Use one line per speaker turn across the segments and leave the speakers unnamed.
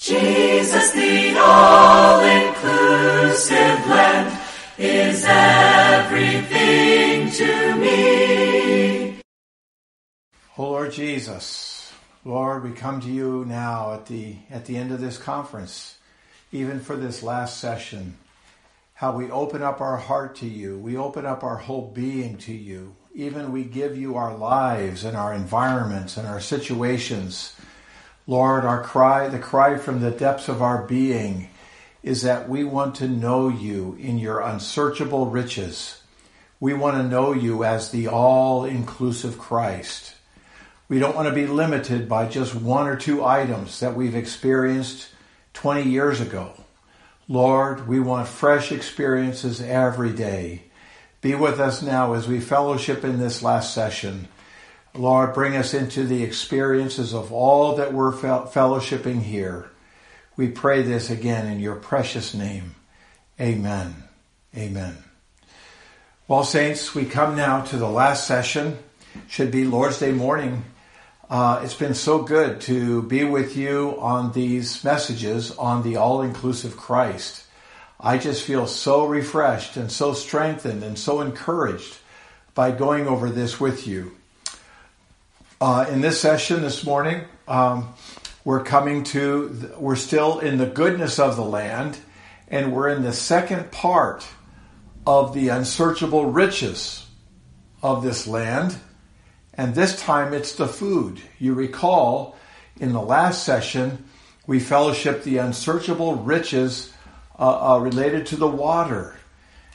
Jesus, the all-inclusive land, is everything to me.
Oh Lord Jesus, Lord, we come to you now at the at the end of this conference, even for this last session. How we open up our heart to you, we open up our whole being to you. Even we give you our lives and our environments and our situations. Lord, our cry, the cry from the depths of our being is that we want to know you in your unsearchable riches. We want to know you as the all-inclusive Christ. We don't want to be limited by just one or two items that we've experienced 20 years ago. Lord, we want fresh experiences every day. Be with us now as we fellowship in this last session. Lord, bring us into the experiences of all that we're fellowshipping here. We pray this again in your precious name. Amen. Amen. Well, saints, we come now to the last session. Should be Lord's Day morning. Uh, it's been so good to be with you on these messages on the all-inclusive Christ. I just feel so refreshed and so strengthened and so encouraged by going over this with you. Uh, in this session this morning, um, we're coming to, we're still in the goodness of the land, and we're in the second part of the unsearchable riches of this land. And this time it's the food. You recall in the last session, we fellowshiped the unsearchable riches uh, uh, related to the water.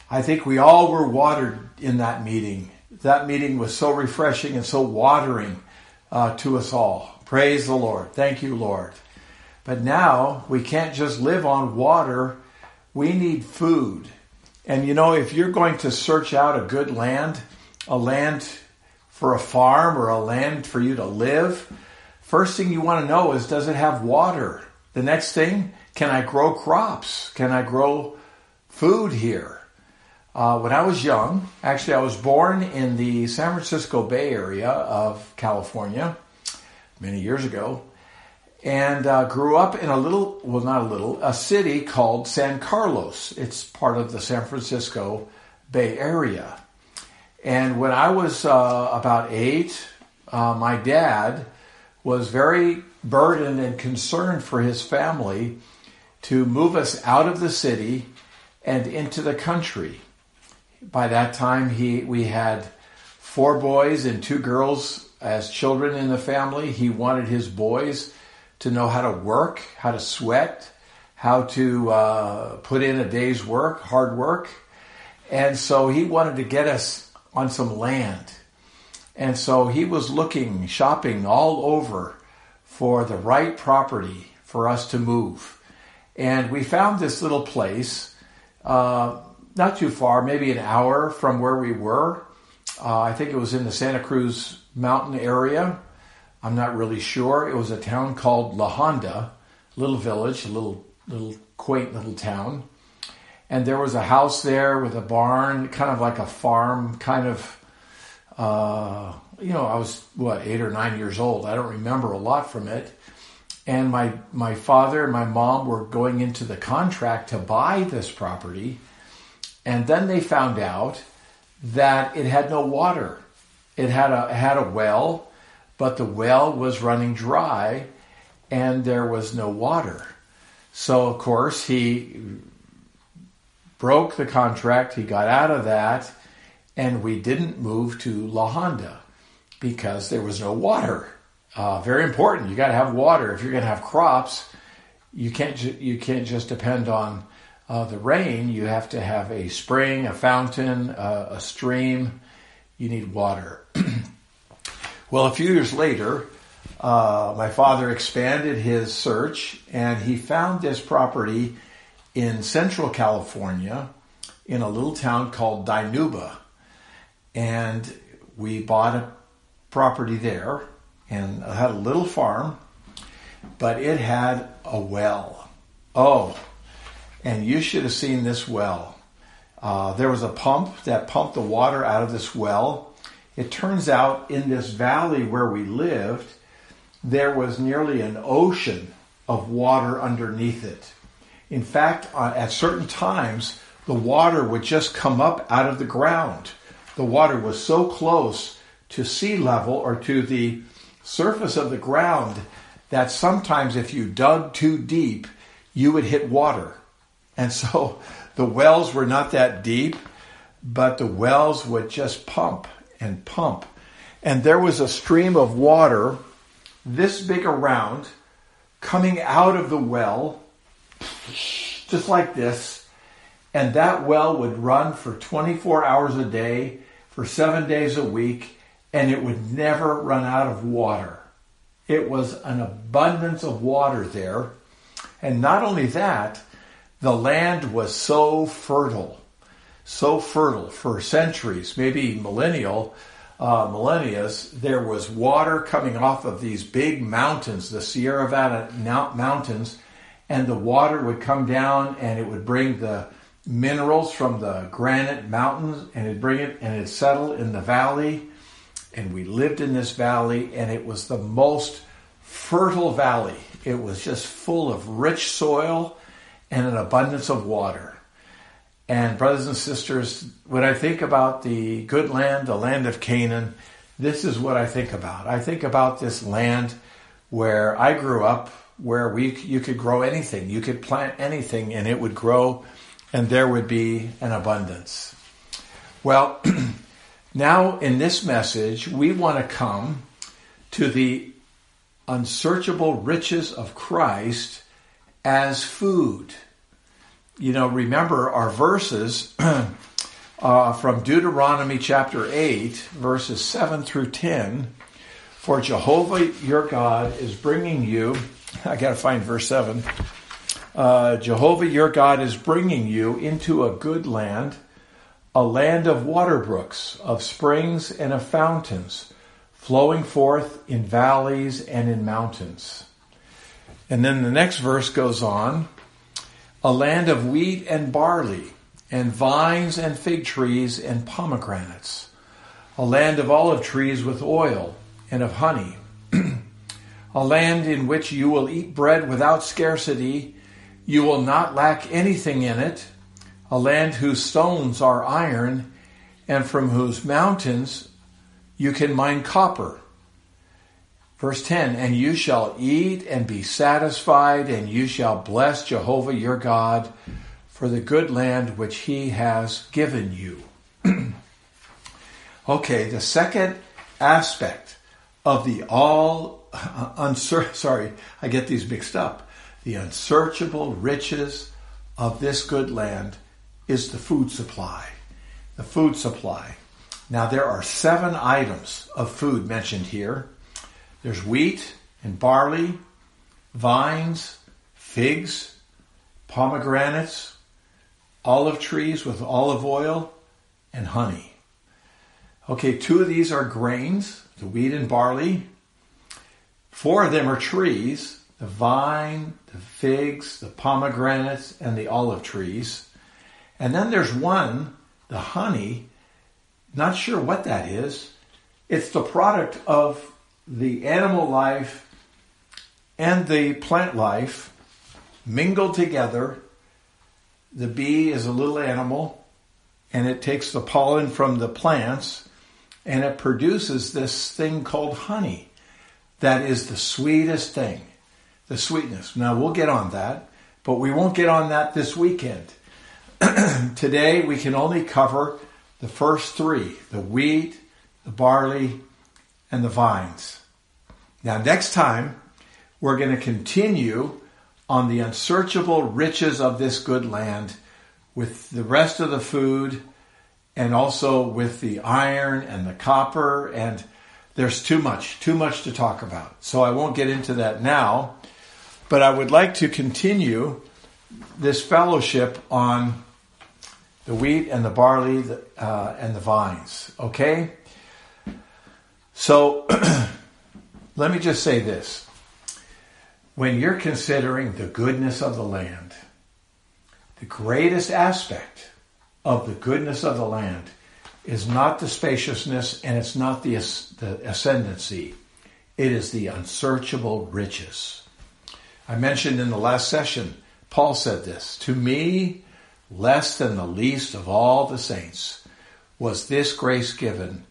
I think we all were watered in that meeting. That meeting was so refreshing and so watering uh, to us all. Praise the Lord. Thank you, Lord. But now we can't just live on water. We need food. And you know, if you're going to search out a good land, a land for a farm or a land for you to live, first thing you want to know is does it have water? The next thing, can I grow crops? Can I grow food here? Uh, when I was young, actually, I was born in the San Francisco Bay Area of California many years ago, and uh, grew up in a little, well, not a little, a city called San Carlos. It's part of the San Francisco Bay Area. And when I was uh, about eight, uh, my dad was very burdened and concerned for his family to move us out of the city and into the country. By that time, he we had four boys and two girls as children in the family. He wanted his boys to know how to work, how to sweat, how to uh, put in a day's work, hard work. And so he wanted to get us on some land. And so he was looking, shopping all over for the right property for us to move. And we found this little place, uh, not too far, maybe an hour from where we were. Uh, I think it was in the Santa Cruz mountain area. I'm not really sure. It was a town called La Honda, little village, a little little quaint little town. And there was a house there with a barn, kind of like a farm, kind of. Uh, you know, I was what eight or nine years old. I don't remember a lot from it and my my father and my mom were going into the contract to buy this property and then they found out that it had no water it had a it had a well but the well was running dry and there was no water so of course he broke the contract he got out of that and we didn't move to La Honda because there was no water uh, very important. You got to have water if you're going to have crops. You can't ju- you can't just depend on uh, the rain. You have to have a spring, a fountain, uh, a stream. You need water. well, a few years later, uh, my father expanded his search and he found this property in central California in a little town called Dinuba. And we bought a property there and had a little farm, but it had a well. Oh, and you should have seen this well. Uh, there was a pump that pumped the water out of this well. It turns out in this valley where we lived, there was nearly an ocean of water underneath it. In fact, uh, at certain times, the water would just come up out of the ground. The water was so close to sea level or to the surface of the ground that sometimes if you dug too deep, you would hit water. And so the wells were not that deep, but the wells would just pump and pump. And there was a stream of water this big around coming out of the well, just like this. And that well would run for 24 hours a day, for seven days a week, and it would never run out of water. It was an abundance of water there. And not only that, the land was so fertile, so fertile for centuries, maybe millennial, uh, millennia, there was water coming off of these big mountains, the Sierra Nevada mountains, and the water would come down and it would bring the minerals from the granite mountains and it'd bring it and it'd settle in the valley. And we lived in this valley and it was the most fertile valley. It was just full of rich soil and an abundance of water. And brothers and sisters, when I think about the good land, the land of Canaan, this is what I think about. I think about this land where I grew up, where we you could grow anything, you could plant anything, and it would grow, and there would be an abundance. Well, now in this message, we want to come to the unsearchable riches of Christ as food you know, remember our verses uh, from Deuteronomy chapter 8, verses 7 through 10. For Jehovah your God is bringing you, I got to find verse 7. Uh, Jehovah your God is bringing you into a good land, a land of water brooks, of springs and of fountains, flowing forth in valleys and in mountains. And then the next verse goes on. A land of wheat and barley, and vines and fig trees and pomegranates, a land of olive trees with oil and of honey, a land in which you will eat bread without scarcity, you will not lack anything in it, a land whose stones are iron, and from whose mountains you can mine copper. Verse 10 And you shall eat and be satisfied, and you shall bless Jehovah your God for the good land which he has given you. okay, the second aspect of the all uh, unser- sorry, I get these mixed up. The unsearchable riches of this good land is the food supply. The food supply. Now there are seven items of food mentioned here. There's wheat and barley, vines, figs, pomegranates, olive trees with olive oil, and honey. Okay, two of these are grains, the wheat and barley. Four of them are trees, the vine, the figs, the pomegranates, and the olive trees. And then there's one, the honey, not sure what that is. It's the product of the animal life and the plant life mingle together. The bee is a little animal and it takes the pollen from the plants and it produces this thing called honey. That is the sweetest thing. The sweetness. Now we'll get on that, but we won't get on that this weekend. Today we can only cover the first three the wheat, the barley, and the vines. Now, next time, we're going to continue on the unsearchable riches of this good land with the rest of the food and also with the iron and the copper. And there's too much, too much to talk about. So I won't get into that now. But I would like to continue this fellowship on the wheat and the barley uh, and the vines. Okay? So let me just say this. When you're considering the goodness of the land, the greatest aspect of the goodness of the land is not the spaciousness and it's not the, the ascendancy. It is the unsearchable riches. I mentioned in the last session, Paul said this To me, less than the least of all the saints, was this grace given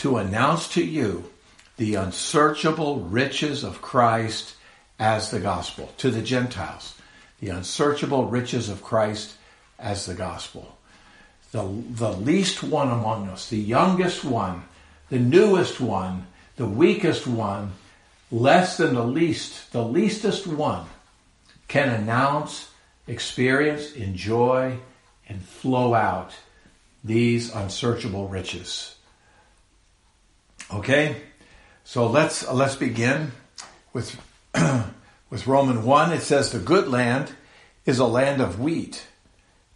to announce to you the unsearchable riches of Christ as the gospel. To the Gentiles, the unsearchable riches of Christ as the gospel. The, the least one among us, the youngest one, the newest one, the weakest one, less than the least, the leastest one, can announce, experience, enjoy, and flow out these unsearchable riches. Okay? So let's let's begin with with Roman 1 it says the good land is a land of wheat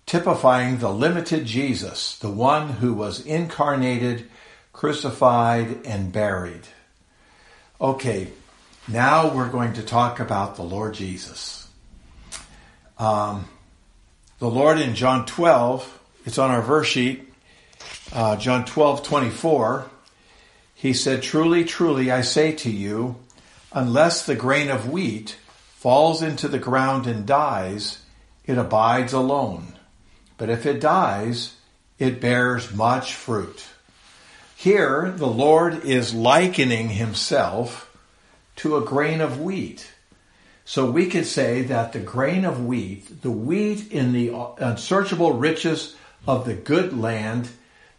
typifying the limited Jesus, the one who was incarnated, crucified and buried. Okay, now we're going to talk about the Lord Jesus. Um, the Lord in John 12, it's on our verse sheet, uh, John 12, 24, he said, Truly, truly, I say to you, unless the grain of wheat falls into the ground and dies, it abides alone. But if it dies, it bears much fruit. Here, the Lord is likening himself to a grain of wheat. So we could say that the grain of wheat, the wheat in the unsearchable riches of the good land,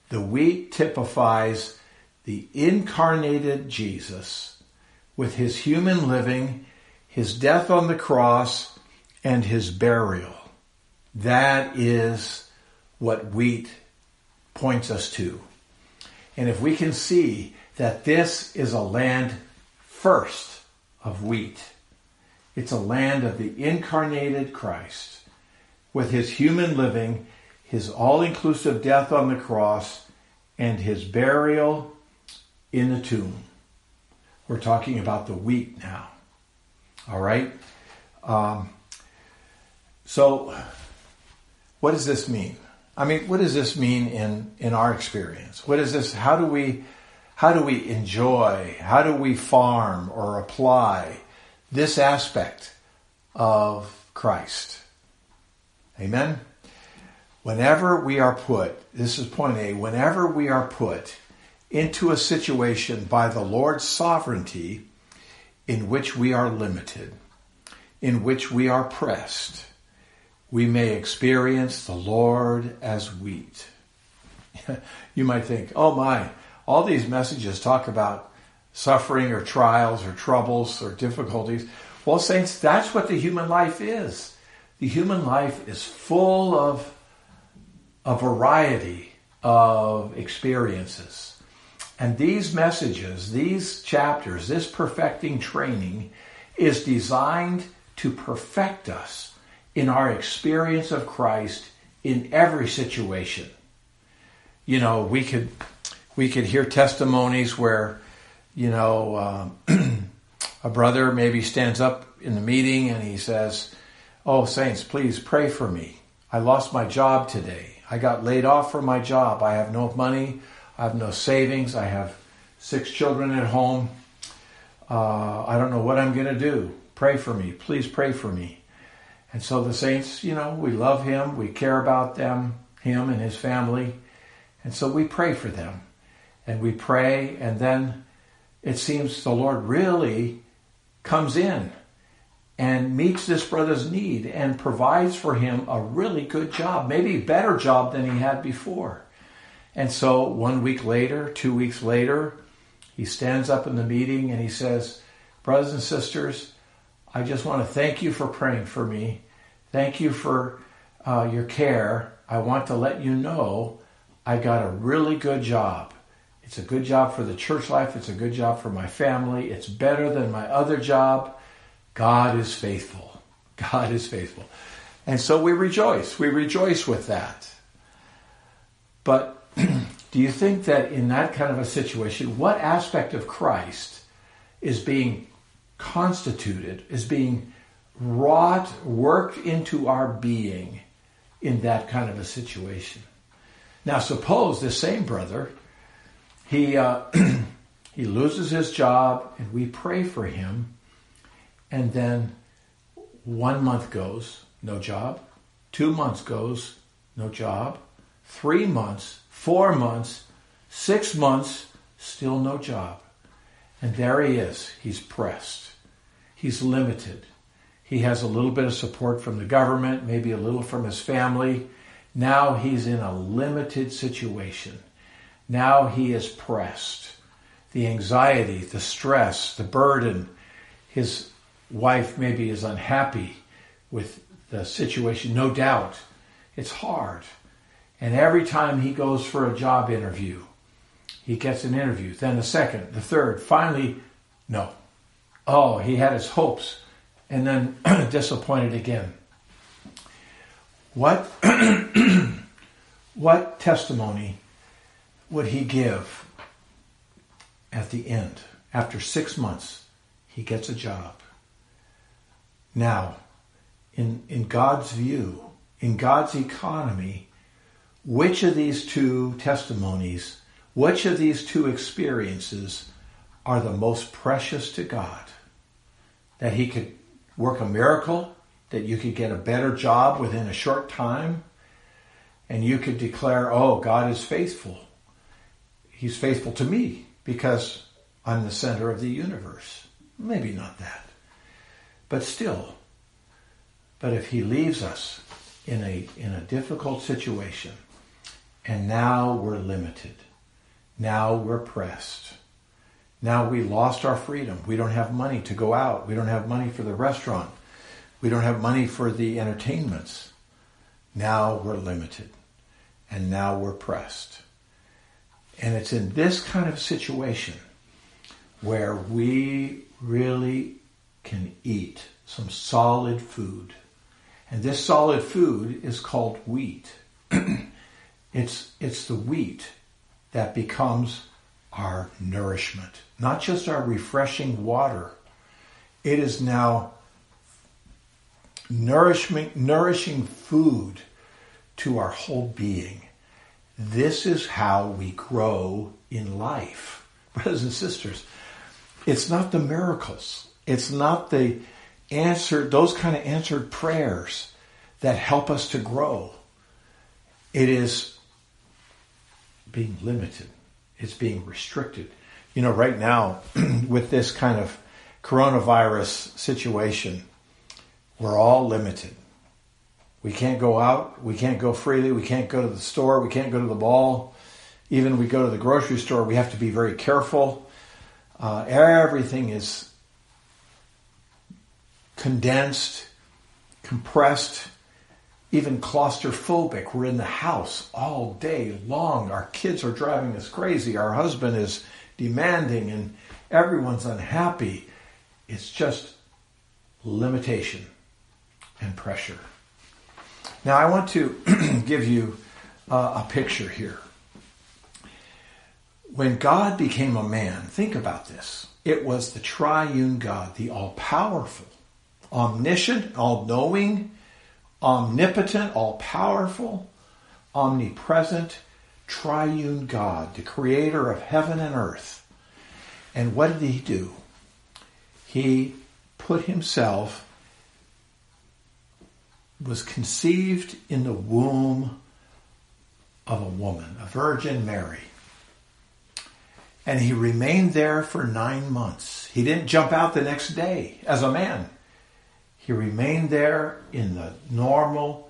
the wheat typifies the incarnated Jesus with his human living, his death on the cross, and his burial. That is what wheat points us to. And if we can see that this is a land first of wheat, it's a land of the incarnated Christ with his human living, his all inclusive death on the cross, and his burial in the tomb. We're talking about the wheat now. All right? Um, so, what does this mean? I mean, what does this mean in, in our experience? What is this? How do we, how do we enjoy? How do we farm or apply this aspect of Christ? Amen? Whenever we are put, this is point A, whenever we are put into a situation by the Lord's sovereignty in which we are limited, in which we are pressed, we may experience the Lord as wheat. you might think, oh my, all these messages talk about suffering or trials or troubles or difficulties. Well, saints, that's what the human life is. The human life is full of a variety of experiences. And these messages, these chapters, this perfecting training is designed to perfect us in our experience of Christ in every situation. You know, we could we could hear testimonies where, you know, um, a brother maybe stands up in the meeting and he says, "Oh, saints, please pray for me. I lost my job today. I got laid off from my job. I have no money. I have no savings. I have six children at home. Uh, I don't know what I'm going to do. Pray for me. Please pray for me." And so the saints, you know, we love him, we care about them, him and his family. And so we pray for them. And we pray, and then it seems the Lord really comes in and meets this brother's need and provides for him a really good job, maybe better job than he had before. And so one week later, two weeks later, he stands up in the meeting and he says, Brothers and sisters, I just want to thank you for praying for me. Thank you for uh, your care. I want to let you know I got a really good job. It's a good job for the church life. It's a good job for my family. It's better than my other job. God is faithful. God is faithful. And so we rejoice. We rejoice with that. But do you think that in that kind of a situation, what aspect of Christ is being constituted, is being wrought, worked into our being in that kind of a situation. Now, suppose this same brother, he uh, he loses his job, and we pray for him, and then one month goes, no job. Two months goes, no job. Three months, four months, six months, still no job. And there he is. He's pressed. He's limited. He has a little bit of support from the government, maybe a little from his family. Now he's in a limited situation. Now he is pressed. The anxiety, the stress, the burden. His wife maybe is unhappy with the situation, no doubt. It's hard. And every time he goes for a job interview, he gets an interview, then the second, the third, finally, no. Oh, he had his hopes and then disappointed again. What, what testimony would he give at the end? After six months, he gets a job. Now, in, in God's view, in God's economy, which of these two testimonies, which of these two experiences are the most precious to God? That he could work a miracle, that you could get a better job within a short time, and you could declare, oh, God is faithful. He's faithful to me because I'm the center of the universe. Maybe not that. But still, but if he leaves us in a, in a difficult situation, and now we're limited, now we're pressed, now we lost our freedom. We don't have money to go out. We don't have money for the restaurant. We don't have money for the entertainments. Now we're limited. And now we're pressed. And it's in this kind of situation where we really can eat some solid food. And this solid food is called wheat. it's, it's the wheat that becomes our nourishment, not just our refreshing water. It is now nourishing, nourishing food to our whole being. This is how we grow in life. Brothers and sisters, it's not the miracles. It's not the answered, those kind of answered prayers that help us to grow. It is being limited It's being restricted. You know, right now, with this kind of coronavirus situation, we're all limited. We can't go out. We can't go freely. We can't go to the store. We can't go to the mall. Even we go to the grocery store, we have to be very careful. Uh, everything is condensed, compressed, even claustrophobic. We're in the house all day long. Our kids are driving us crazy. Our husband is demanding and everyone's unhappy. It's just limitation and pressure. Now, I want to give you uh, a picture here. When God became a man, think about this. It was the triune God, the all powerful, omniscient, all knowing, omnipotent, all powerful, omnipresent, triune God, the creator of heaven and earth. And what did he do? He put himself, was conceived in the womb of a woman, a Virgin Mary. And he remained there for nine months. He didn't jump out the next day as a man. He remained there in the normal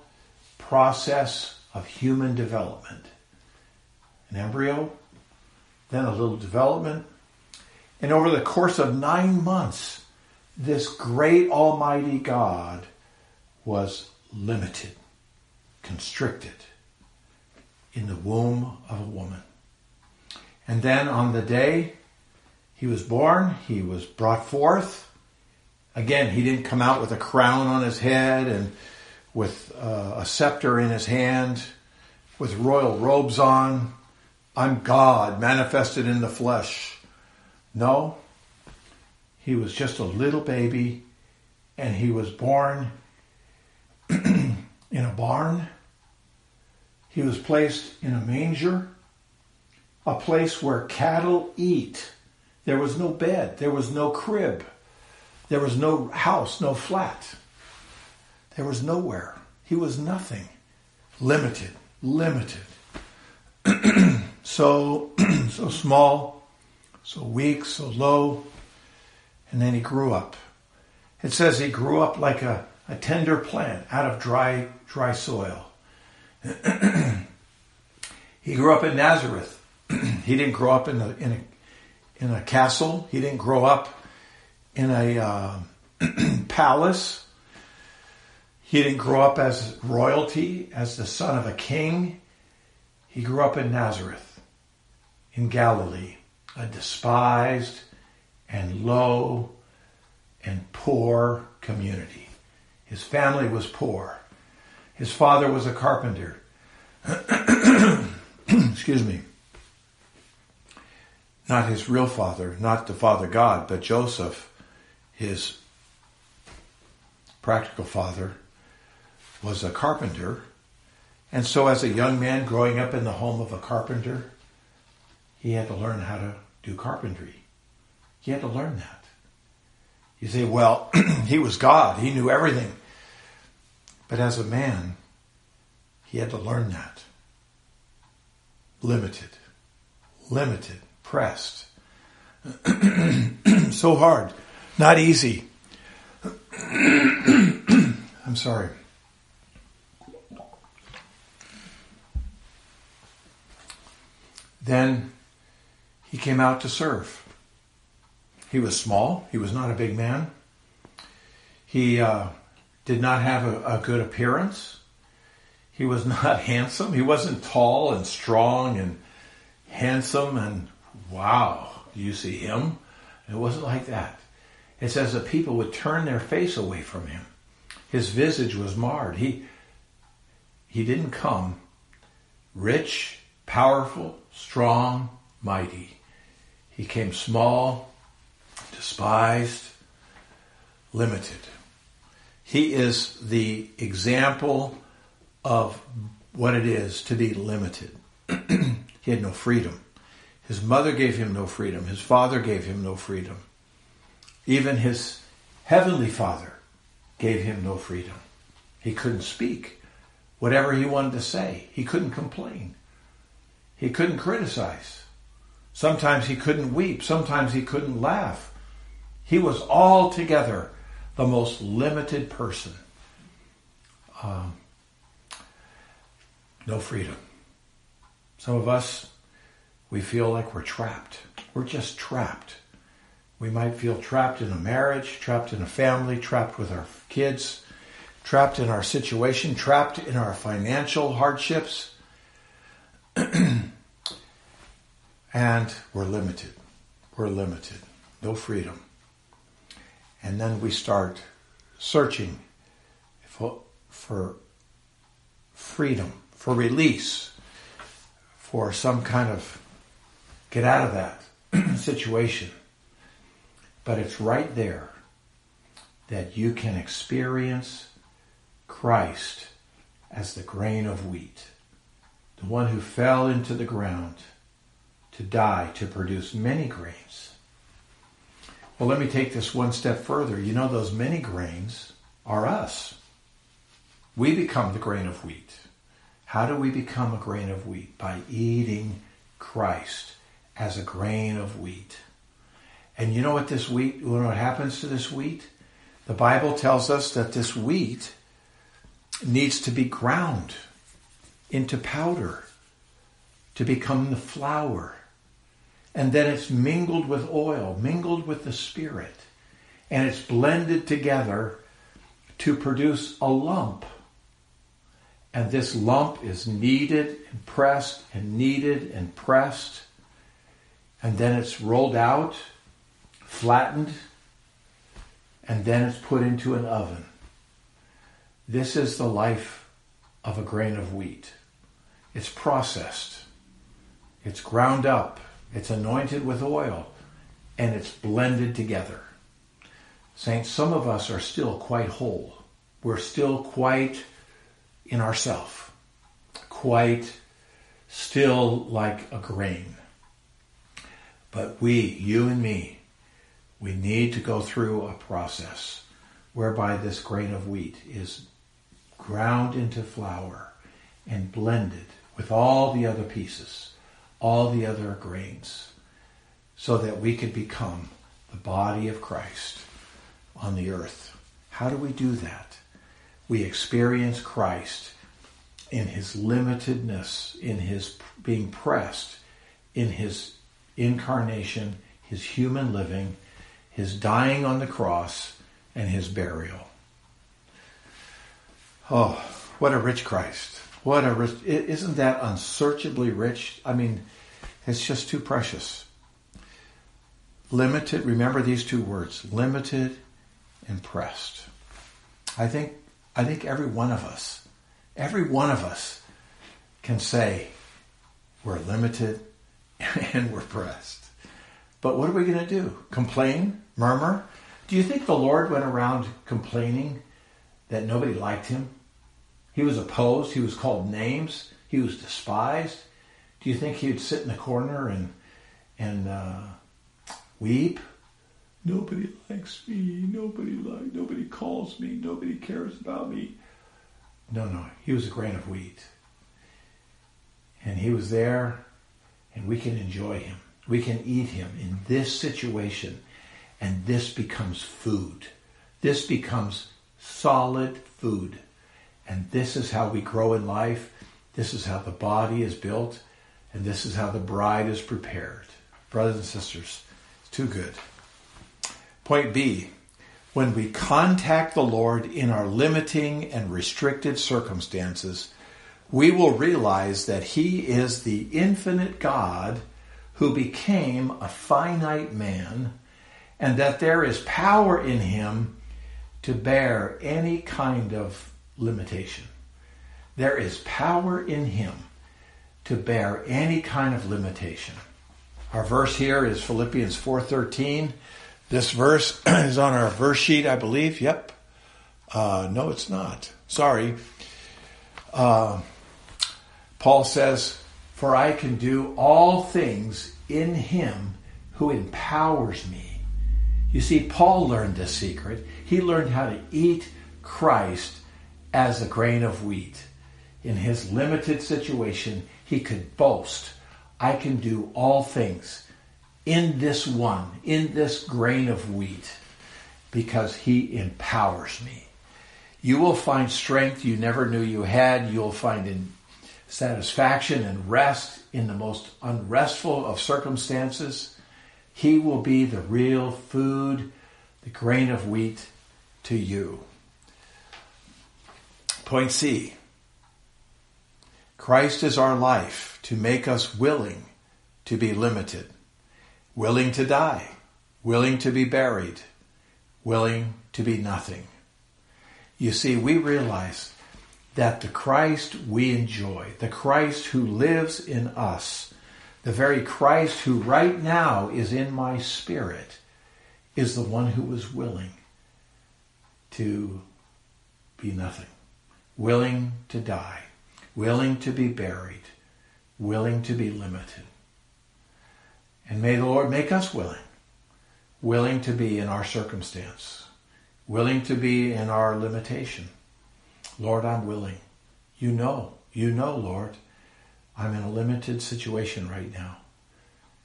process of human development. An embryo, then a little development. And over the course of nine months, this great Almighty God was limited, constricted in the womb of a woman. And then on the day he was born, he was brought forth Again, he didn't come out with a crown on his head and with uh, a scepter in his hand, with royal robes on. I'm God manifested in the flesh. No, he was just a little baby and he was born in a barn. He was placed in a manger, a place where cattle eat. There was no bed, there was no crib. There was no house, no flat. There was nowhere. He was nothing. Limited, limited. so, so small, so weak, so low. And then he grew up. It says he grew up like a, a tender plant out of dry, dry soil. he grew up in Nazareth. he didn't grow up in a, in a, in a castle. He didn't grow up in a uh, palace. He didn't grow up as royalty, as the son of a king. He grew up in Nazareth, in Galilee, a despised and low and poor community. His family was poor. His father was a carpenter. Excuse me. Not his real father, not the Father God, but Joseph, his practical father, was a carpenter. And so, as a young man growing up in the home of a carpenter, he had to learn how to do carpentry. He had to learn that. You say, well, he was God, he knew everything. But as a man, he had to learn that. Limited, limited, pressed. so hard, not easy. I'm sorry. Then he came out to serve. He was small. He was not a big man. He uh, did not have a, a good appearance. He was not handsome. He wasn't tall and strong and handsome and wow, do you see him? It wasn't like that. It says that people would turn their face away from him. His visage was marred. He, he didn't come rich, powerful, strong, mighty. He came small, despised, limited. He is the example of what it is to be limited. he had no freedom. His mother gave him no freedom. His father gave him no freedom. Even his heavenly father gave him no freedom. He couldn't speak whatever he wanted to say. He couldn't complain. He couldn't criticize. Sometimes he couldn't weep. Sometimes he couldn't laugh. He was altogether the most limited person. Um, no freedom. Some of us, we feel like we're trapped. We're just trapped. We might feel trapped in a marriage, trapped in a family, trapped with our kids, trapped in our situation, trapped in our financial hardships. and we're limited. We're limited. No freedom. And then we start searching for, for freedom, for release, for some kind of get out of that situation. But it's right there that you can experience Christ as the grain of wheat, the one who fell into the ground to die to produce many grains. Well, let me take this one step further. You know, those many grains are us. We become the grain of wheat. How do we become a grain of wheat? By eating Christ as a grain of wheat. And you know what this wheat, you know what happens to this wheat? The Bible tells us that this wheat needs to be ground into powder to become the flour. And then it's mingled with oil, mingled with the Spirit. And it's blended together to produce a lump. And this lump is kneaded and pressed and kneaded and pressed. And then it's rolled out flattened, and then it's put into an oven. This is the life of a grain of wheat. It's processed, it's ground up, it's anointed with oil, and it's blended together. Saints, some of us are still quite whole. We're still quite in ourself, quite still like a grain. But we, you and me, we need to go through a process whereby this grain of wheat is ground into flour and blended with all the other pieces, all the other grains, so that we could become the body of Christ on the earth. How do we do that? We experience Christ in his limitedness, in his being pressed, in his incarnation, his human living, his dying on the cross, and his burial. Oh, what a rich Christ. What a rich, isn't that unsearchably rich? I mean, it's just too precious. Limited, remember these two words, limited and pressed. I think, I think every one of us, every one of us can say we're limited and we're pressed. But what are we going to do? Complain? Murmur? Do you think the Lord went around complaining that nobody liked him? He was opposed. He was called names. He was despised. Do you think he'd sit in the corner and and uh, weep? Nobody likes me. Nobody like. Nobody calls me. Nobody cares about me. No, no. He was a grain of wheat, and he was there, and we can enjoy him. We can eat him in this situation, and this becomes food. This becomes solid food. And this is how we grow in life. This is how the body is built. And this is how the bride is prepared. Brothers and sisters, it's too good. Point B when we contact the Lord in our limiting and restricted circumstances, we will realize that He is the infinite God who became a finite man and that there is power in Him to bear any kind of limitation. There is power in him to bear any kind of limitation. Our verse here is Philippians 4:13. This verse is on our verse sheet, I believe. Yep. Uh, no, it's not. Sorry. Uh, Paul says, "For I can do all things in Him who empowers me." You see, Paul learned this secret. He learned how to eat Christ as a grain of wheat. In his limited situation, he could boast, I can do all things in this one, in this grain of wheat, because he empowers me. You will find strength you never knew you had. You'll find in satisfaction and rest in the most unrestful of circumstances. He will be the real food, the grain of wheat to you. Point C. Christ is our life to make us willing to be limited, willing to die, willing to be buried, willing to be nothing. You see, we realize that the Christ we enjoy, the Christ who lives in us, the very Christ who right now is in my spirit, is the one who was willing to be nothing willing to die, willing to be buried, willing to be limited. And may the Lord make us willing, willing to be in our circumstance, willing to be in our limitation. Lord, I'm willing. You know, you know, Lord, I'm in a limited situation right now.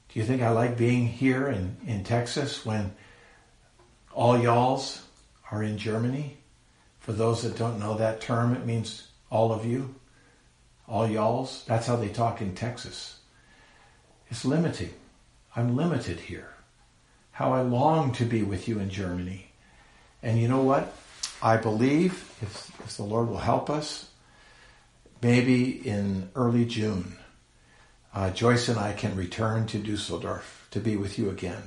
Do you think I like being here in, in Texas when all y'alls are in Germany? For those that don't know that term, it means all of you, all y'alls. That's how they talk in Texas. It's limiting. I'm limited here. How I long to be with you in Germany. And you know what? I believe, if, if the Lord will help us, maybe in early June, uh, Joyce and I can return to Dusseldorf to be with you again.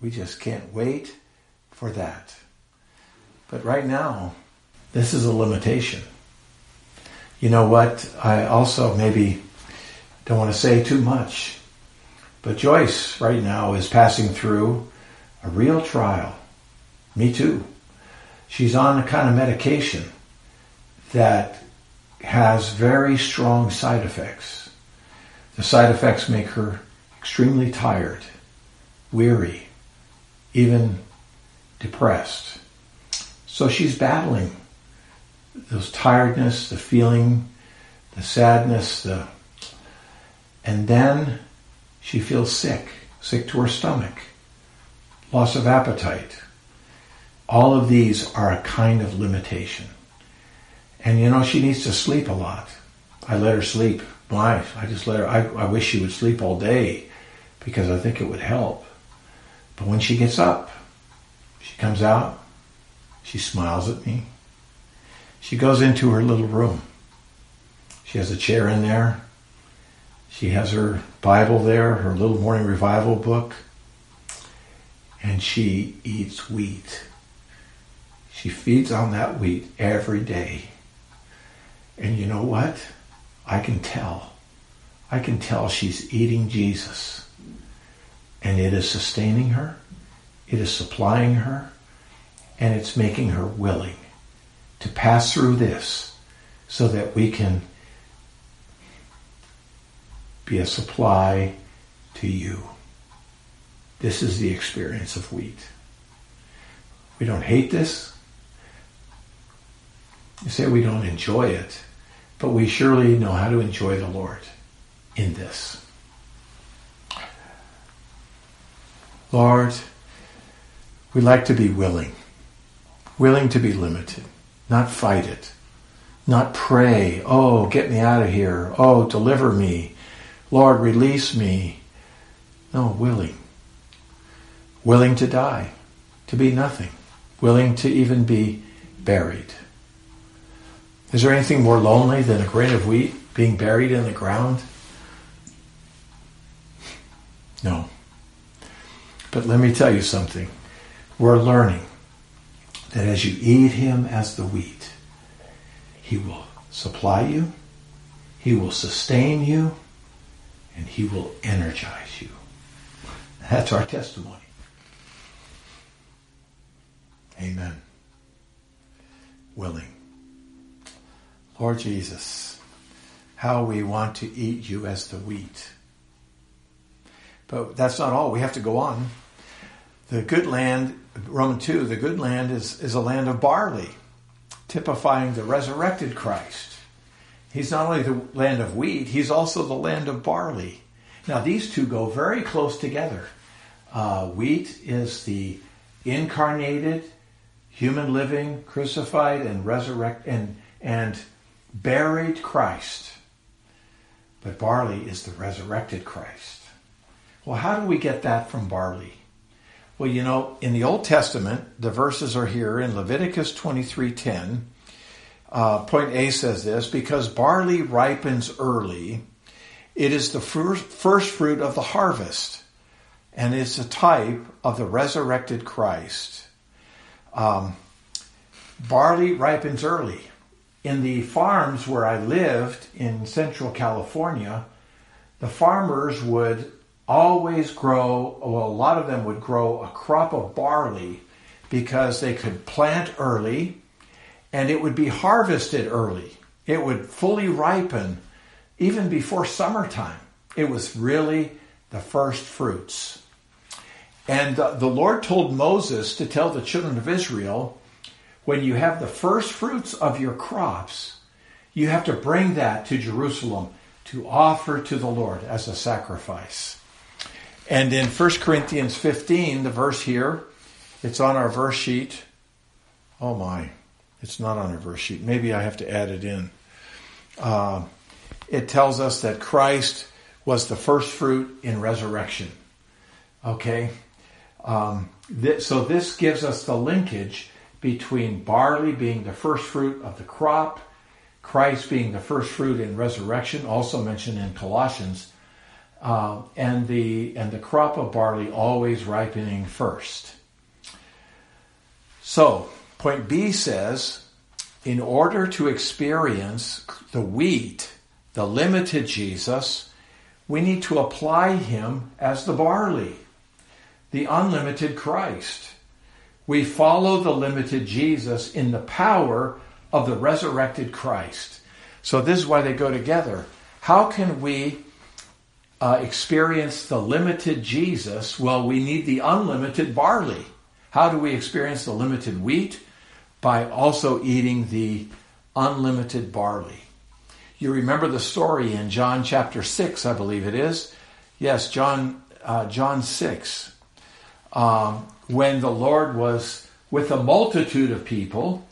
We just can't wait for that. But right now, this is a limitation. You know what? I also maybe don't want to say too much. But Joyce right now is passing through a real trial. Me too. She's on a kind of medication that has very strong side effects. The side effects make her extremely tired, weary, even depressed. So she's battling those tiredness, the feeling, the sadness, the and then she feels sick, sick to her stomach, loss of appetite. All of these are a kind of limitation. And you know, she needs to sleep a lot. I let her sleep. Why? I just let her, I, I wish she would sleep all day because I think it would help. But when she gets up, she comes out, she smiles at me. She goes into her little room. She has a chair in there. She has her Bible there, her little morning revival book, and she eats wheat. She feeds on that wheat every day. And you know what? I can tell. I can tell she's eating Jesus. And it is sustaining her, it is supplying her, and it's making her willing to pass through this so that we can be a supply to you. This is the experience of wheat. We don't hate this. You say we don't enjoy it, but we surely know how to enjoy the Lord in this. Lord, we like to be willing, willing to be limited, not fight it, not pray, oh, get me out of here, oh, deliver me, Lord, release me. No, willing. Willing to die, to be nothing, willing to even be buried. Is there anything more lonely than a grain of wheat being buried in the ground? No. But let me tell you something. We're learning that as you eat him as the wheat, he will supply you, he will sustain you, and he will energize you. That's our testimony. Amen. Willing. Lord Jesus, how we want to eat you as the wheat. But that's not all. We have to go on. The good land, Roman 2, the good land is, is a land of barley, typifying the resurrected Christ. He's not only the land of wheat, he's also the land of barley. Now, these two go very close together. Uh, wheat is the incarnated, human living, crucified, and resurrected, and, and buried Christ. But barley is the resurrected Christ. Well, how do we get that from barley? Well, you know, in the Old Testament, the verses are here in Leviticus 23:10. Uh, point A says this because barley ripens early, it is the first, first fruit of the harvest, and it's a type of the resurrected Christ. Um, barley ripens early. In the farms where I lived in central California, the farmers would always grow, well, a lot of them would grow a crop of barley because they could plant early and it would be harvested early. It would fully ripen even before summertime. It was really the first fruits. And uh, the Lord told Moses to tell the children of Israel when you have the first fruits of your crops, you have to bring that to Jerusalem to offer to the Lord as a sacrifice. And in 1 Corinthians 15, the verse here, it's on our verse sheet. Oh my. It's not on a verse sheet. Maybe I have to add it in. Uh, it tells us that Christ was the first fruit in resurrection. Okay? Um, th- so this gives us the linkage between barley being the first fruit of the crop, Christ being the first fruit in resurrection, also mentioned in Colossians, uh, and the and the crop of barley always ripening first. So Point B says, in order to experience the wheat, the limited Jesus, we need to apply him as the barley, the unlimited Christ. We follow the limited Jesus in the power of the resurrected Christ. So this is why they go together. How can we uh, experience the limited Jesus? Well, we need the unlimited barley. How do we experience the limited wheat? by also eating the unlimited barley. You remember the story in John chapter 6, I believe it is. Yes, John, uh, John 6. Um, when the Lord was with a multitude of people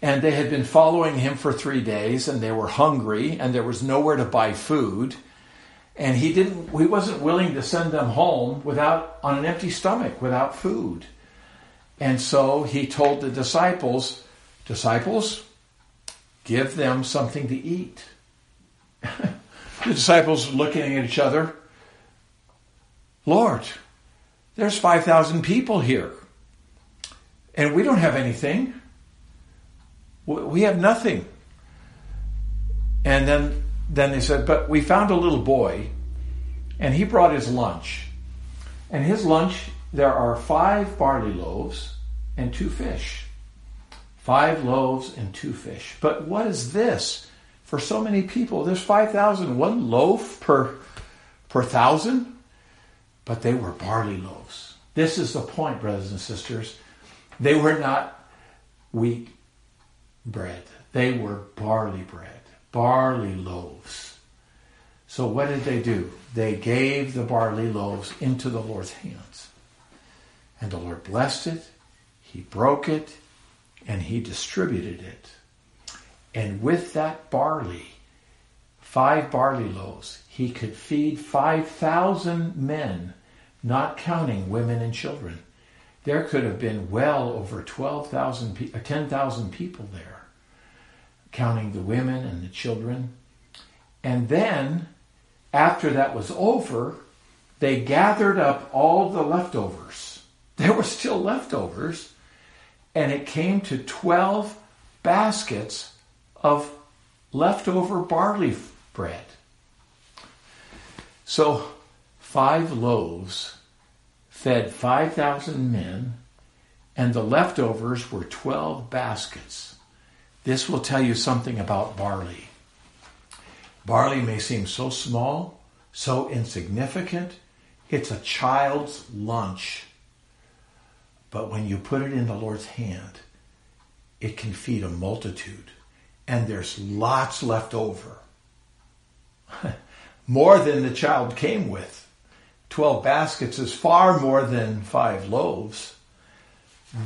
and they had been following him for three days and they were hungry and there was nowhere to buy food and he didn't he wasn't willing to send them home without on an empty stomach without food. And so he told the disciples disciples give them something to eat. The disciples looking at each other. Lord there's 5000 people here and we don't have anything we have nothing. And then, then they said, but we found a little boy, and he brought his lunch. And his lunch, there are five barley loaves and two fish. Five loaves and two fish. But what is this for so many people? There's 5,000, one loaf per, per thousand? But they were barley loaves. This is the point, brothers and sisters. They were not wheat bread. They were barley bread, barley loaves. So what did they do? They gave the barley loaves into the Lord's hands. And the Lord blessed it, He broke it, and He distributed it. And with that barley, five barley loaves, He could feed 5,000 men, not counting women and children there could have been well over 12,000, uh, 10,000 people there, counting the women and the children. And then, after that was over, they gathered up all the leftovers. There were still leftovers, and it came to 12 baskets of leftover barley bread. So, five loaves fed 5,000 men, and the leftovers were 12 baskets. This will tell you something about barley. Barley may seem so small, so insignificant, it's a child's lunch. But when you put it in the Lord's hand, it can feed a multitude, and there's lots left over. More than the child came with. 12 baskets is far more than five loaves.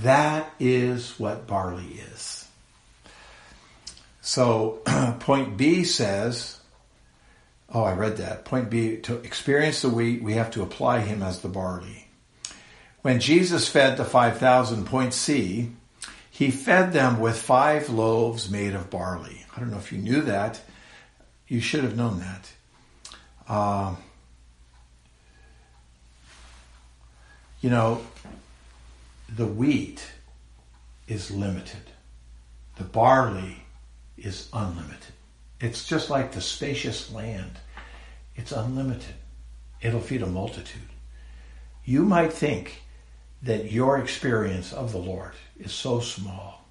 That is what barley is. So, point B says, oh, I read that. Point B, to experience the wheat, we have to apply him as the barley. When Jesus fed the 5,000, point C, he fed them with five loaves made of barley. I don't know if you knew that. You should have known that. Uh, You know, the wheat is limited. The barley is unlimited. It's just like the spacious land. It's unlimited. It'll feed a multitude. You might think that your experience of the Lord is so small,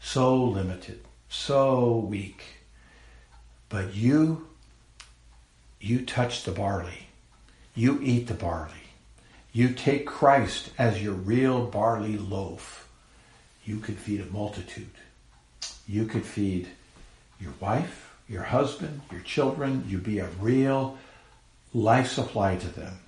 so limited, so weak. But you, you touch the barley. You eat the barley. You take Christ as your real barley loaf. You could feed a multitude. You could feed your wife, your husband, your children. You be a real life supply to them.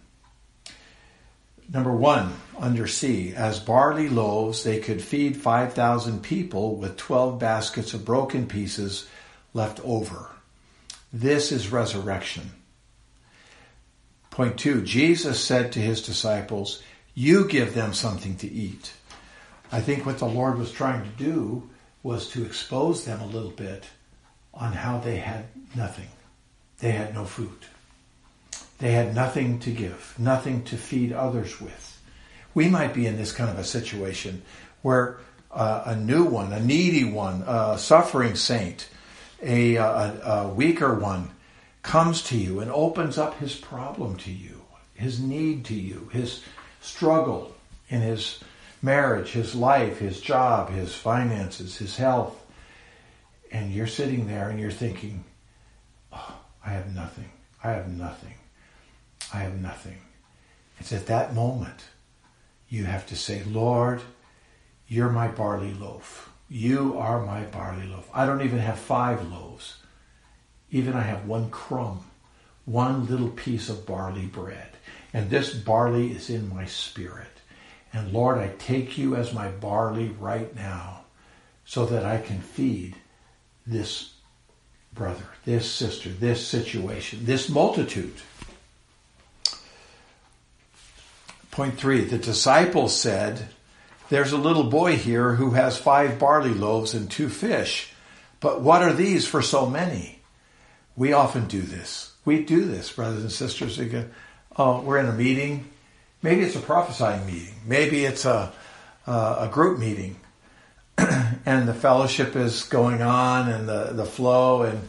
Number one, under C, as barley loaves, they could feed 5,000 people with 12 baskets of broken pieces left over. This is resurrection. Point two, Jesus said to his disciples, You give them something to eat. I think what the Lord was trying to do was to expose them a little bit on how they had nothing. They had no food. They had nothing to give, nothing to feed others with. We might be in this kind of a situation where uh, a new one, a needy one, a suffering saint, a, a, a weaker one comes to you and opens up his problem to you, his need to you, his struggle in his marriage, his life, his job, his finances, his health, and you're sitting there and you're thinking, oh, I have nothing. I have nothing. I have nothing. It's at that moment you have to say, Lord, you're my barley loaf. You are my barley loaf. I don't even have five loaves. Even I have one crumb, one little piece of barley bread. And this barley is in my spirit. And Lord, I take you as my barley right now so that I can feed this brother, this sister, this situation, this multitude. Point three, the disciples said, There's a little boy here who has five barley loaves and two fish, but what are these for so many? We often do this. We do this, brothers and sisters. We go, oh, we're in a meeting. Maybe it's a prophesying meeting. Maybe it's a, a group meeting. and the fellowship is going on and the, the flow and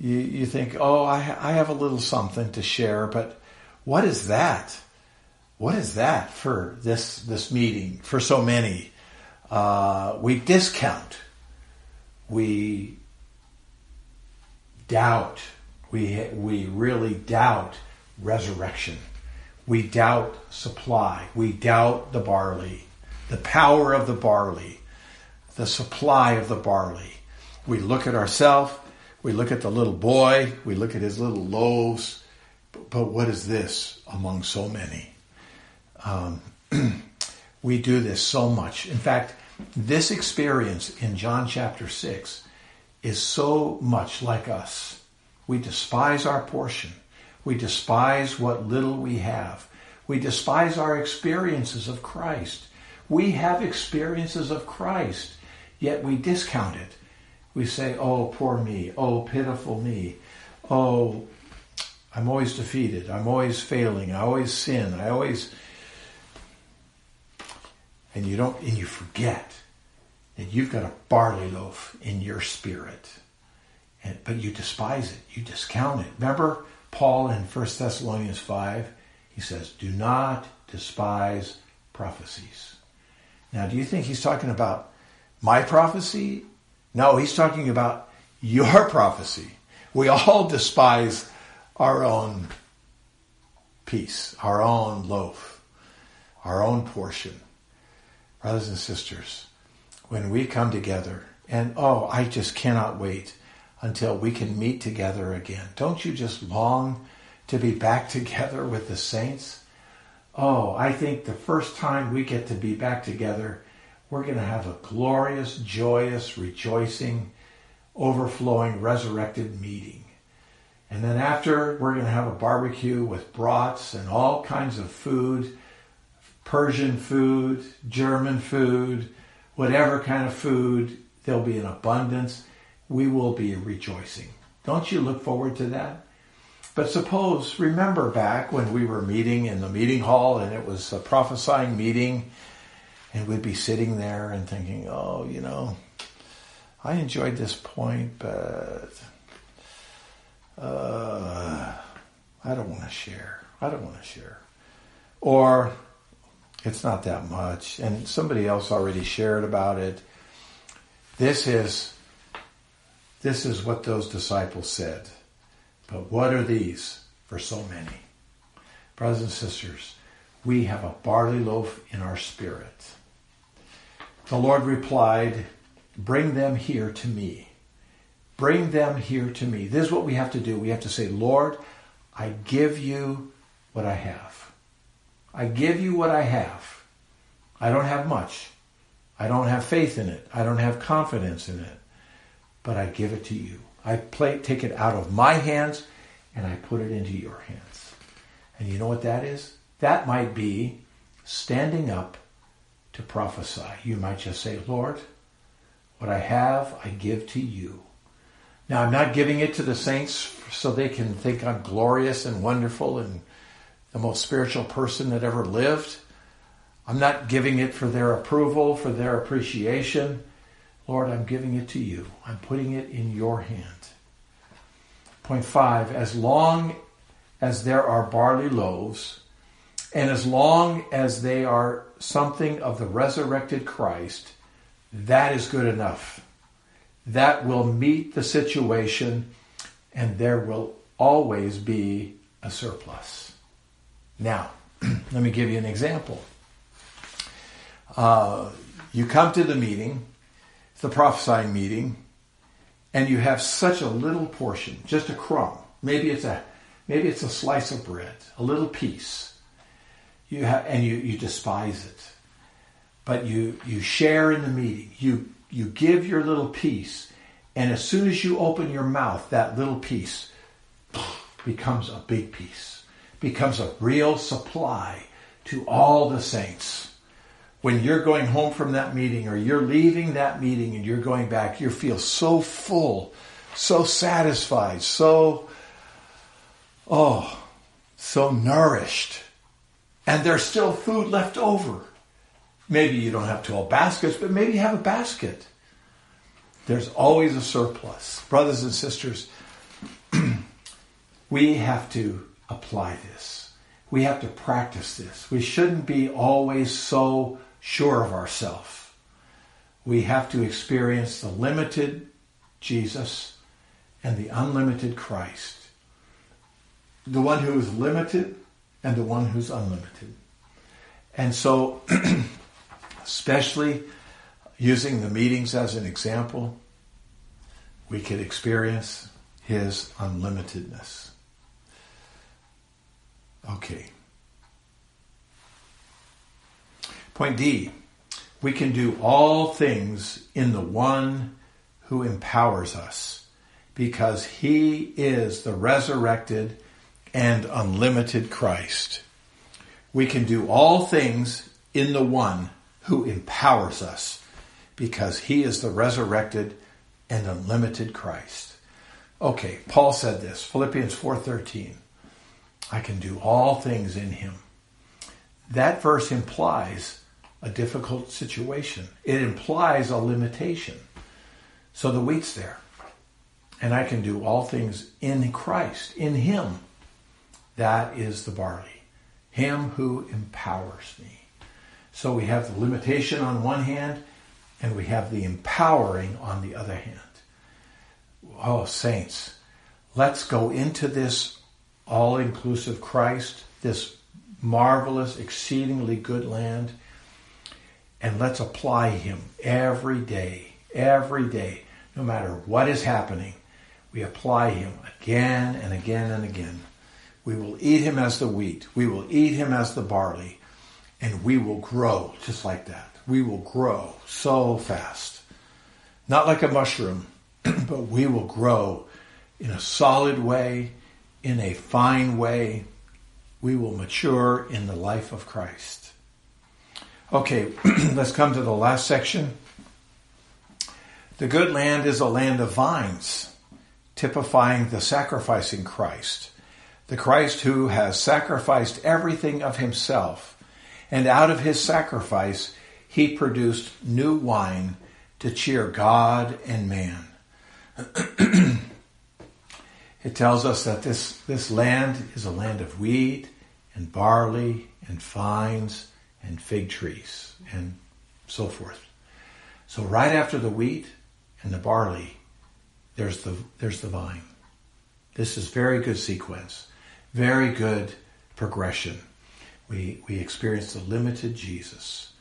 you, you think, oh, I, I have a little something to share, but what is that? What is that for this, this meeting, for so many? Uh, we discount. We doubt. We, we really doubt resurrection. We doubt supply. We doubt the barley, the power of the barley, the supply of the barley. We look at ourselves, we look at the little boy, we look at his little loaves, but what is this among so many? Um, we do this so much. In fact, this experience in John chapter 6 is so much like us. We despise our portion. We despise what little we have. We despise our experiences of Christ. We have experiences of Christ, yet we discount it. We say, oh, poor me. Oh, pitiful me. Oh, I'm always defeated. I'm always failing. I always sin. I always. And you don't, and you forget that you've got a barley loaf in your spirit. And, but you despise it. You discount it. Remember, Paul in 1 Thessalonians 5, he says, Do not despise prophecies. Now, do you think he's talking about my prophecy? No, he's talking about your prophecy. We all despise our own piece, our own loaf, our own portion. Brothers and sisters, when we come together, and oh, I just cannot wait until we can meet together again. Don't you just long to be back together with the saints? Oh, I think the first time we get to be back together, we're going to have a glorious, joyous, rejoicing, overflowing, resurrected meeting. And then after, we're going to have a barbecue with brats and all kinds of food Persian food, German food, whatever kind of food. There'll be an abundance we will be rejoicing. Don't you look forward to that? But suppose, remember back when we were meeting in the meeting hall and it was a prophesying meeting, and we'd be sitting there and thinking, oh, you know, I enjoyed this point, but uh, I don't want to share. I don't want to share. Or it's not that much, and somebody else already shared about it. This is this is what those disciples said. But what are these for so many? Brothers and sisters, we have a barley loaf in our spirit. The Lord replied, Bring them here to me. Bring them here to me. This is what we have to do. We have to say, Lord, I give you what I have. I give you what I have. I don't have much. I don't have faith in it. I don't have confidence in it but I give it to you. I play, take it out of my hands and I put it into your hands. And you know what that is? That might be standing up to prophesy. You might just say, Lord, what I have, I give to you. Now, I'm not giving it to the saints so they can think I'm glorious and wonderful and the most spiritual person that ever lived. I'm not giving it for their approval, for their appreciation. Lord, I'm giving it to you. I'm putting it in your hand. Point five, as long as there are barley loaves, and as long as they are something of the resurrected Christ, that is good enough. That will meet the situation, and there will always be a surplus. Now, let me give you an example. Uh, you come to the meeting, the prophesying meeting and you have such a little portion, just a crumb. Maybe it's a maybe it's a slice of bread, a little piece. You have and you, you despise it. But you you share in the meeting. You you give your little piece, and as soon as you open your mouth, that little piece becomes a big piece, becomes a real supply to all the saints when you're going home from that meeting or you're leaving that meeting and you're going back, you feel so full, so satisfied, so, oh, so nourished. And there's still food left over. Maybe you don't have 12 baskets, but maybe you have a basket. There's always a surplus. Brothers and sisters, we have to apply this. We have to practice this. We shouldn't be always so sure of ourselves. We have to experience the limited Jesus and the unlimited Christ. The one who is limited and the one who's unlimited. And so, especially using the meetings as an example, we could experience his unlimitedness. Okay. Point D, we can do all things in the one who empowers us because he is the resurrected and unlimited Christ. We can do all things in the one who empowers us because he is the resurrected and unlimited Christ. Okay, Paul said this, Philippians 4:13. I can do all things in him. That verse implies a difficult situation. It implies a limitation. So the wheat's there. And I can do all things in Christ, in Him. That is the barley. Him who empowers me. So we have the limitation on one hand, and we have the empowering on the other hand. Oh, saints, let's go into this all inclusive Christ, this marvelous, exceedingly good land and let's apply him every day, every day, no matter what is happening. We apply him again and again and again. We will eat him as the wheat. We will eat him as the barley. And we will grow just like that. We will grow so fast. Not like a mushroom, but we will grow in a solid way, in a fine way. We will mature in the life of Christ. Okay, let's come to the last section. The good land is a land of vines, typifying the sacrificing Christ. The Christ who has sacrificed everything of himself, and out of his sacrifice he produced new wine to cheer God and man. it tells us that this, this land is a land of wheat and barley and vines and fig trees and so forth. So right after the wheat and the barley, there's the there's the vine. This is very good sequence, very good progression. We we experience the limited Jesus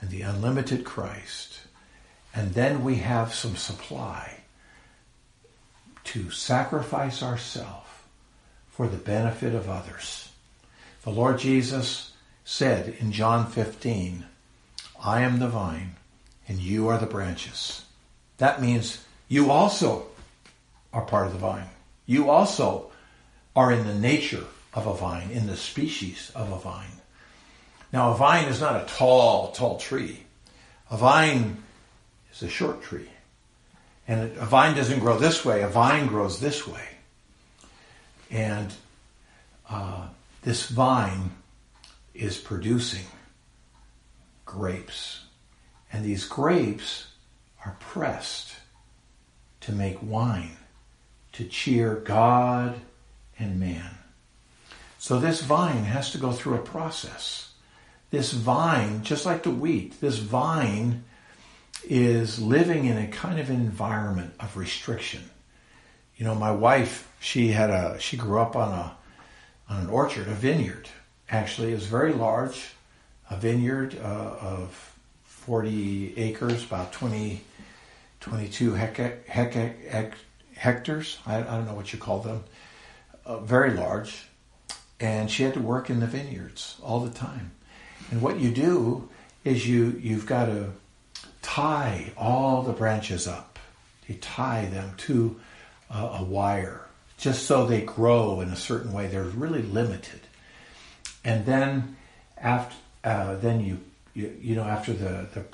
and the unlimited Christ, and then we have some supply to sacrifice ourselves for the benefit of others. The Lord Jesus said in John 15, I am the vine and you are the branches. That means you also are part of the vine. You also are in the nature of a vine, in the species of a vine. Now, a vine is not a tall, tall tree. A vine is a short tree. And a vine doesn't grow this way, a vine grows this way. And uh, this vine is producing grapes. And these grapes are pressed to make wine, to cheer God and man. So this vine has to go through a process. This vine, just like the wheat, this vine is living in a kind of environment of restriction. You know, my wife, she had a, she grew up on a, on an orchard, a vineyard, actually is very large, a vineyard uh, of 40 acres, about 20, 22 hec- hec- hec- hectares. I, I, don't know what you call them. Uh, very large. And she had to work in the vineyards all the time. And what you do is you, you've got to tie all the branches up. You tie them to a, a wire just so they grow in a certain way. They're really limited. And then after, uh, then you, you, you know, after the, the,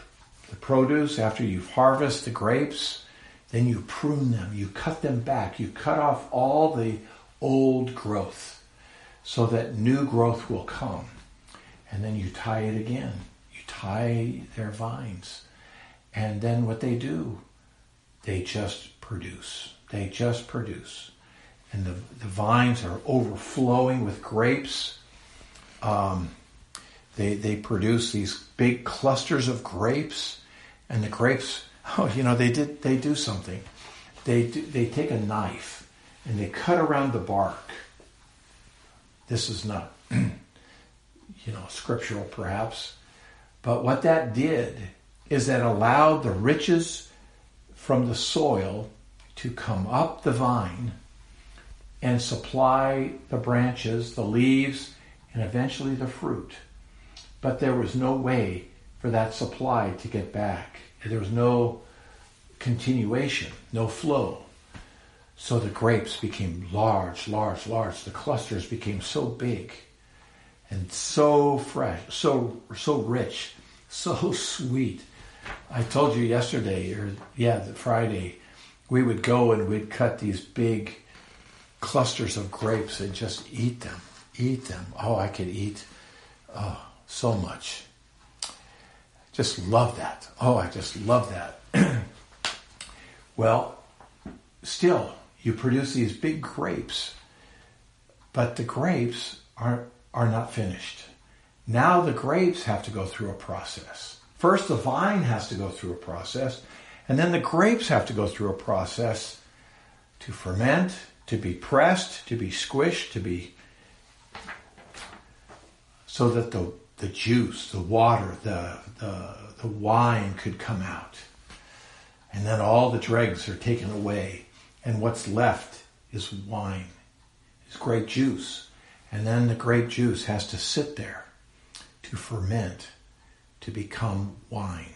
the produce, after you harvest the grapes, then you prune them, you cut them back, you cut off all the old growth so that new growth will come. And then you tie it again. You tie their vines. And then what they do, they just produce. They just produce. And the, the vines are overflowing with grapes. Um, they, they produce these big clusters of grapes. And the grapes, oh, you know, they did they do something. They do, they take a knife and they cut around the bark. This is not, you know, scriptural perhaps, but what that did is that allowed the riches from the soil to come up the vine and supply the branches, the leaves, and eventually the fruit. But there was no way for that supply to get back. There was no continuation, no flow. So the grapes became large, large, large. The clusters became so big and so fresh, so so rich, so sweet I told you yesterday, or yeah, the Friday, we would go and we'd cut these big clusters of grapes and just eat them, eat them. Oh, I could eat oh, so much. Just love that. Oh, I just love that. well, still, you produce these big grapes, but the grapes are, are not finished. Now the grapes have to go through a process. First, the vine has to go through a process, and then the grapes have to go through a process to ferment, to be pressed, to be squished, to be so that the the juice, the water, the, the, the wine could come out. And then all the dregs are taken away, and what's left is wine, is grape juice. And then the grape juice has to sit there to ferment to become wine.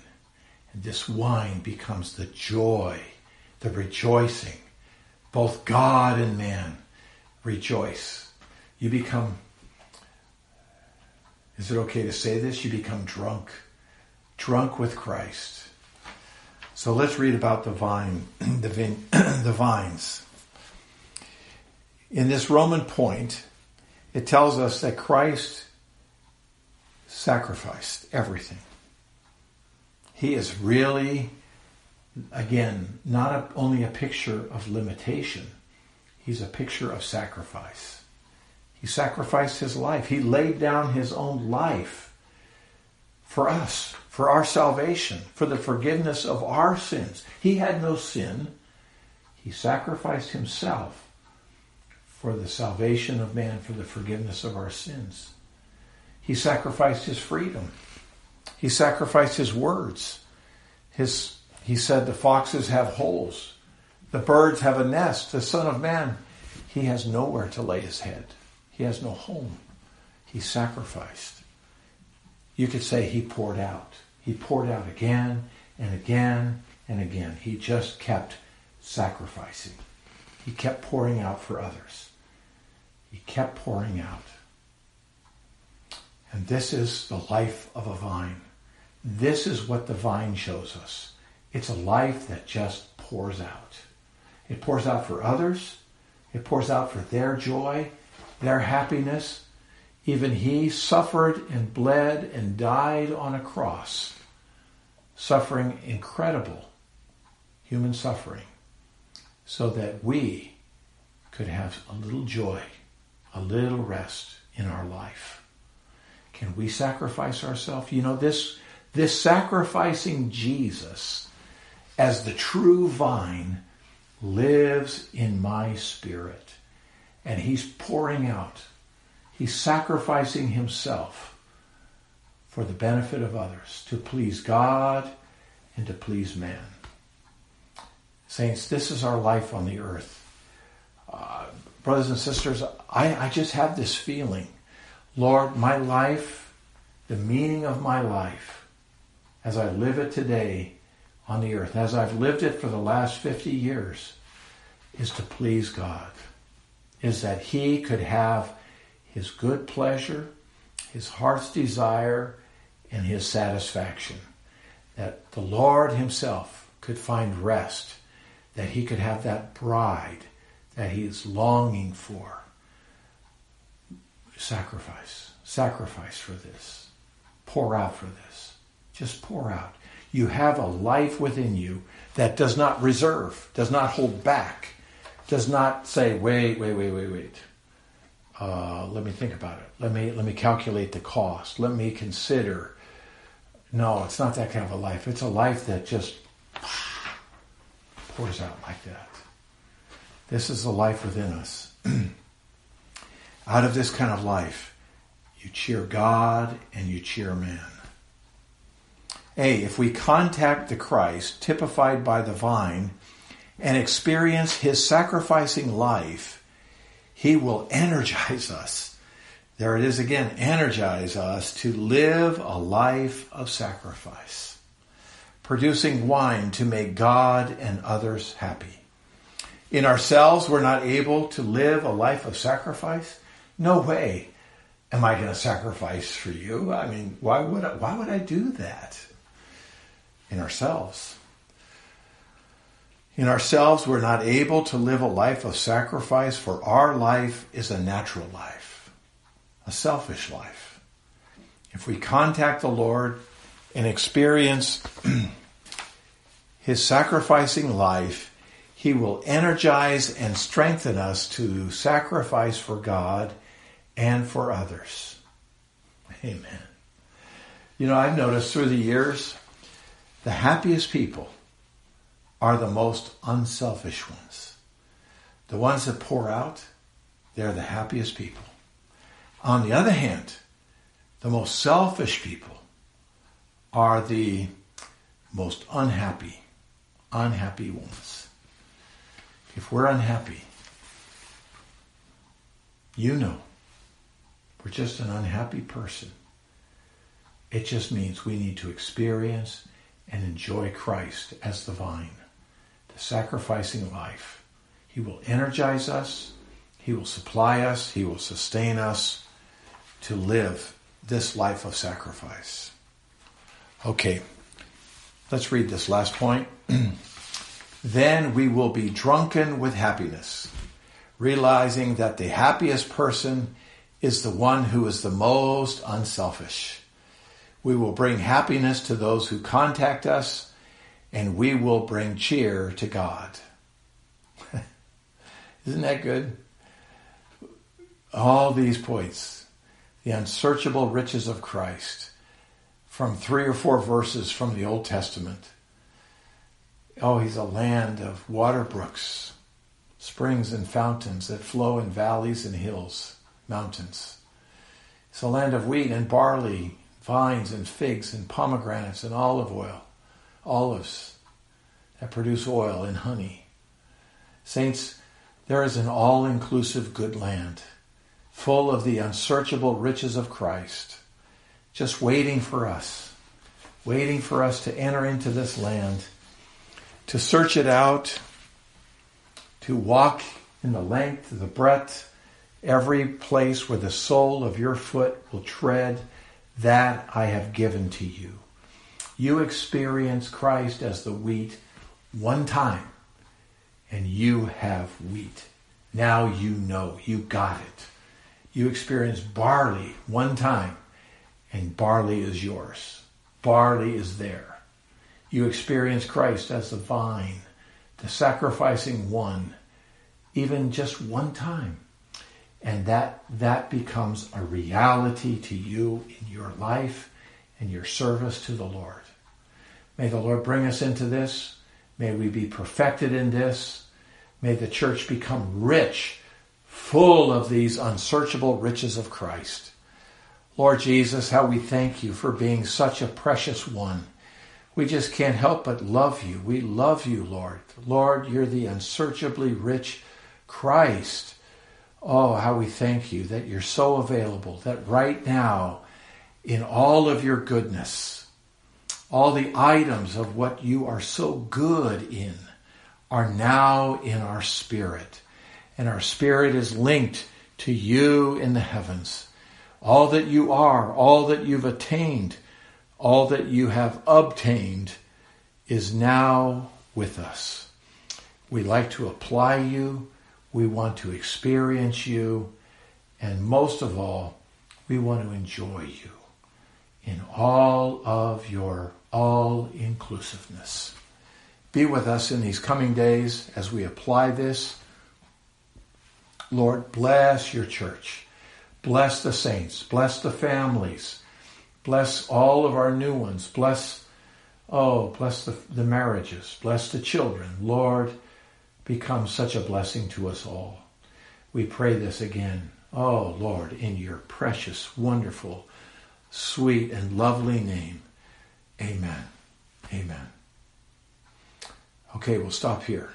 And this wine becomes the joy, the rejoicing. Both God and man rejoice. You become, is it okay to say this? You become drunk, drunk with Christ. So let's read about the vine, the, vine, the vines. In this Roman point, it tells us that Christ sacrificed everything. He is really, again, not a, only a picture of limitation, he's a picture of sacrifice. He sacrificed his life, he laid down his own life for us, for our salvation, for the forgiveness of our sins. He had no sin. He sacrificed himself for the salvation of man, for the forgiveness of our sins. He sacrificed his freedom. He sacrificed his words. His, he said, the foxes have holes. The birds have a nest. The Son of Man, he has nowhere to lay his head. He has no home. He sacrificed. You could say he poured out. He poured out again and again and again. He just kept sacrificing. He kept pouring out for others. He kept pouring out. And this is the life of a vine. This is what the vine shows us. It's a life that just pours out. It pours out for others. It pours out for their joy, their happiness. Even he suffered and bled and died on a cross, suffering incredible human suffering, so that we could have a little joy, a little rest in our life. Can we sacrifice ourselves? You know, this, this sacrificing Jesus as the true vine lives in my spirit. And he's pouring out. He's sacrificing himself for the benefit of others, to please God and to please man. Saints, this is our life on the earth. Uh, brothers and sisters, I, I just have this feeling. Lord, my life, the meaning of my life, as I live it today on the earth, as I've lived it for the last 50 years, is to please God. Is that He could have His good pleasure, His heart's desire, and His satisfaction. That the Lord Himself could find rest that he could have that bride that he is longing for. Sacrifice. Sacrifice for this. Pour out for this. Just pour out. You have a life within you that does not reserve, does not hold back, does not say, wait, wait, wait, wait, wait. Uh, let me think about it. Let me let me calculate the cost. Let me consider. No, it's not that kind of a life. It's a life that just pours out like that. This is the life within us. out of this kind of life, you cheer God and you cheer man. A, if we contact the Christ, typified by the vine, and experience his sacrificing life, he will energize us. There it is again, energize us to live a life of sacrifice producing wine to make God and others happy. In ourselves, we're not able to live a life of sacrifice. No way am I going to sacrifice for you. I mean, why would I, why would I do that? In ourselves. In ourselves, we're not able to live a life of sacrifice, for our life is a natural life, a selfish life. If we contact the Lord and experience his sacrificing life, he will energize and strengthen us to sacrifice for God and for others. Amen. You know, I've noticed through the years, the happiest people are the most unselfish ones. The ones that pour out, they're the happiest people. On the other hand, the most selfish people are the most unhappy, unhappy ones. If we're unhappy, you know we're just an unhappy person. It just means we need to experience and enjoy Christ as the vine, the sacrificing life. He will energize us, He will supply us, He will sustain us to live this life of sacrifice. Okay, let's read this last point. then we will be drunken with happiness, realizing that the happiest person is the one who is the most unselfish. We will bring happiness to those who contact us, and we will bring cheer to God. Isn't that good? All these points, the unsearchable riches of Christ from three or four verses from the Old Testament. Oh, he's a land of water brooks, springs and fountains that flow in valleys and hills, mountains. It's a land of wheat and barley, vines and figs and pomegranates and olive oil, olives that produce oil and honey. Saints, there is an all inclusive good land, full of the unsearchable riches of Christ just waiting for us, waiting for us to enter into this land, to search it out, to walk in the length, the breadth, every place where the sole of your foot will tread, that I have given to you. You experience Christ as the wheat one time, and you have wheat. Now you know, you got it. You experience barley one time, and barley is yours. Barley is there. You experience Christ as the vine, the sacrificing one, even just one time. And that, that becomes a reality to you in your life and your service to the Lord. May the Lord bring us into this. May we be perfected in this. May the church become rich, full of these unsearchable riches of Christ. Lord Jesus, how we thank you for being such a precious one. we just can't help but love you. We love you, Lord. Lord, you're the unsearchably rich Christ. Oh, how we thank you that you're so available, that right now, in all of your goodness, all the items of what you are so good in are now in our spirit. And our spirit is linked to you in the heavens. All that you are, all that you've attained, all that you have obtained is now with us. We like to apply you. We want to experience you. And most of all, we want to enjoy you in all of your all inclusiveness. Be with us in these coming days as we apply this. Lord, bless your church. Bless the saints. Bless the families. Bless all of our new ones. Bless, oh, bless the, the marriages. Bless the children. Lord, become such a blessing to us all. We pray this again. Oh, Lord, in your precious, wonderful, sweet, and lovely name. Amen. Amen. Okay, we'll stop here.